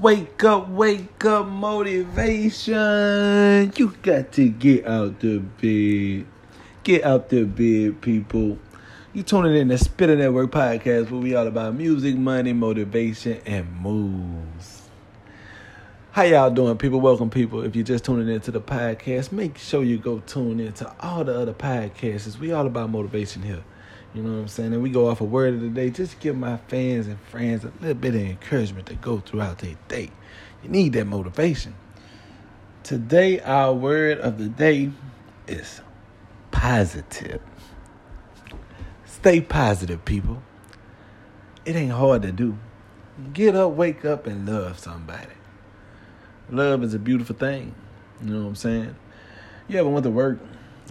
Wake up, wake up, motivation. You got to get out the bed. Get out the bed, people. You tuning in to Spita Network Podcast, where we all about music, money, motivation, and moves. How y'all doing, people? Welcome, people. If you're just tuning into the podcast, make sure you go tune into all the other podcasts. We all about motivation here. You know what I'm saying? And we go off a word of the day just to give my fans and friends a little bit of encouragement to go throughout their day. You need that motivation. Today, our word of the day is positive. Stay positive, people. It ain't hard to do. Get up, wake up, and love somebody. Love is a beautiful thing. You know what I'm saying? You ever went to work,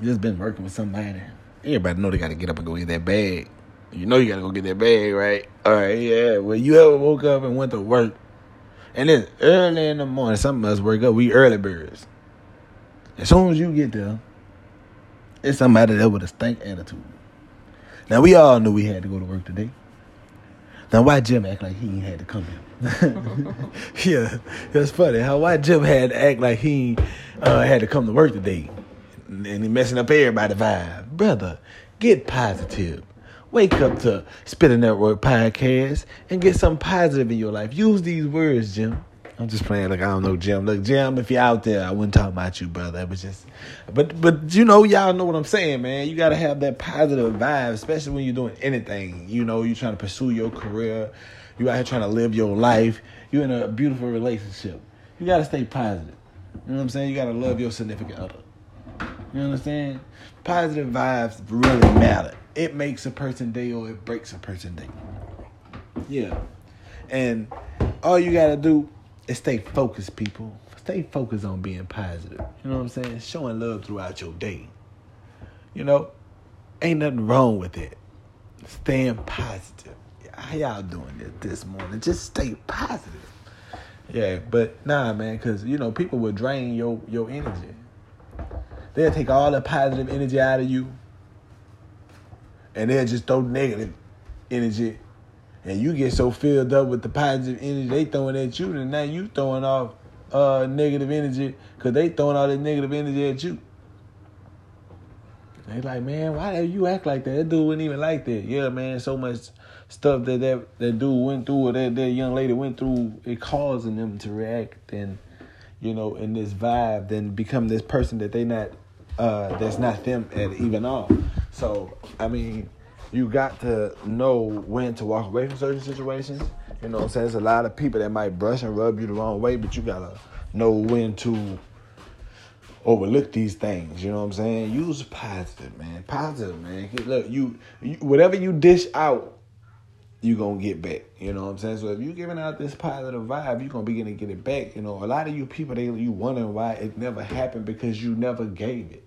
just been working with somebody, Everybody know they gotta get up and go get that bag. You know you gotta go get that bag, right? All right, yeah. Well, you ever woke up and went to work, and then early in the morning, some of us wake up. We early birds. As soon as you get there, it's somebody there with a stank attitude. Now we all knew we had to go to work today. Now why Jim act like he ain't had to come here? yeah, that's funny. How why Jim had to act like he uh, had to come to work today? and he messing up everybody vibe. Brother, get positive. Wake up to Spita Network podcast and get something positive in your life. Use these words, Jim. I'm just playing like I don't know Jim. Look, Jim, if you're out there, I wouldn't talk about you, brother. It was just, but but you know, y'all know what I'm saying, man. You gotta have that positive vibe, especially when you're doing anything. You know, you're trying to pursue your career. You out here trying to live your life. You're in a beautiful relationship. You gotta stay positive. You know what I'm saying? You gotta love your significant other. You understand? Positive vibes really matter. It makes a person day or it breaks a person day. Yeah. And all you gotta do is stay focused, people. Stay focused on being positive. You know what I'm saying? Showing love throughout your day. You know, ain't nothing wrong with it. Staying positive. How y'all doing it this morning? Just stay positive. Yeah, but nah, man, because you know people will drain your your energy. They'll take all the positive energy out of you and they'll just throw negative energy. And you get so filled up with the positive energy they throwing at you, and now you throwing off uh, negative energy because they throwing all this negative energy at you. They like, man, why do you act like that? That dude wasn't even like that. Yeah, man, so much stuff that that, that dude went through or that, that young lady went through, it causing them to react and, you know, in this vibe, then become this person that they not uh, that's not them at even all. So I mean, you got to know when to walk away from certain situations. You know what I'm saying? There's a lot of people that might brush and rub you the wrong way, but you gotta know when to overlook these things. You know what I'm saying? Use positive, man. Positive, man. Look, you, you whatever you dish out, you gonna get back. You know what I'm saying? So if you're giving out this positive vibe, you're gonna be gonna get it back. You know, a lot of you people they you wondering why it never happened because you never gave it.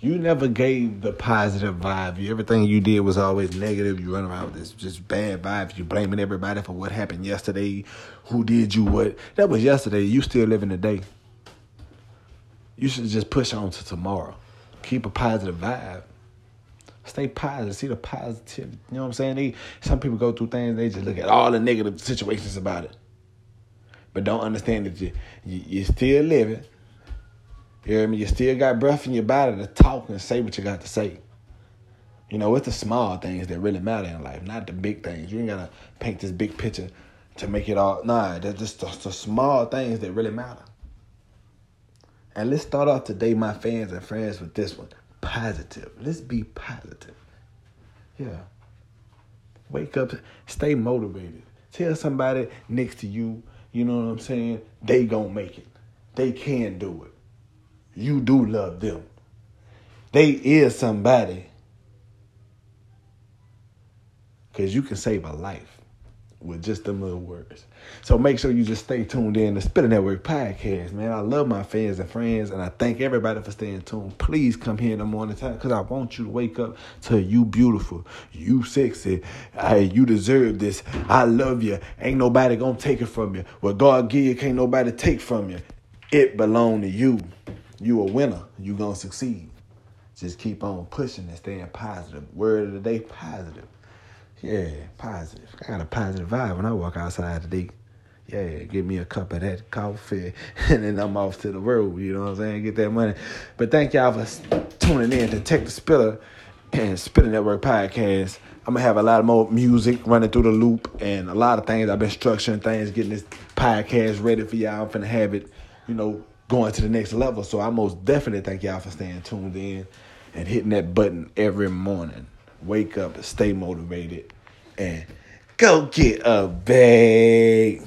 You never gave the positive vibe. Everything you did was always negative. You run around with this just bad vibes. You blaming everybody for what happened yesterday. Who did you what? That was yesterday. You still living the day. You should just push on to tomorrow. Keep a positive vibe. Stay positive. See the positive. You know what I'm saying? They, some people go through things. They just look at all the negative situations about it, but don't understand that you, you you're still living you hear me? You still got breath in your body to talk and say what you got to say. You know, it's the small things that really matter in life, not the big things. You ain't gotta paint this big picture to make it all. Nah, that's just the, the small things that really matter. And let's start off today, my fans and friends, with this one. Positive. Let's be positive. Yeah. Wake up, stay motivated. Tell somebody next to you, you know what I'm saying? They gonna make it. They can do it you do love them. They is somebody. Because you can save a life with just them little words. So make sure you just stay tuned in to Spita Network podcast, man. I love my fans and friends, and I thank everybody for staying tuned. Please come here in the morning time because I want you to wake up to you beautiful, you sexy, I, you deserve this. I love you. Ain't nobody gonna take it from you. What God give you, can't nobody take from you. It belong to you you a winner. You gonna succeed. Just keep on pushing and staying positive. Word of the day, positive. Yeah, positive. I got a positive vibe when I walk outside today. yeah, give me a cup of that coffee, and then I'm off to the road. You know what I'm saying? Get that money. But thank y'all for tuning in to Tek Da Spita and Spita Network podcast. I'm gonna have a lot of more music running through the loop and a lot of things. I've been structuring things, getting this podcast ready for y'all. I'm finna have it, you know, going to the next level. So I most definitely thank y'all for staying tuned in and hitting that button every morning. Wake up, and stay motivated, and go get a bag.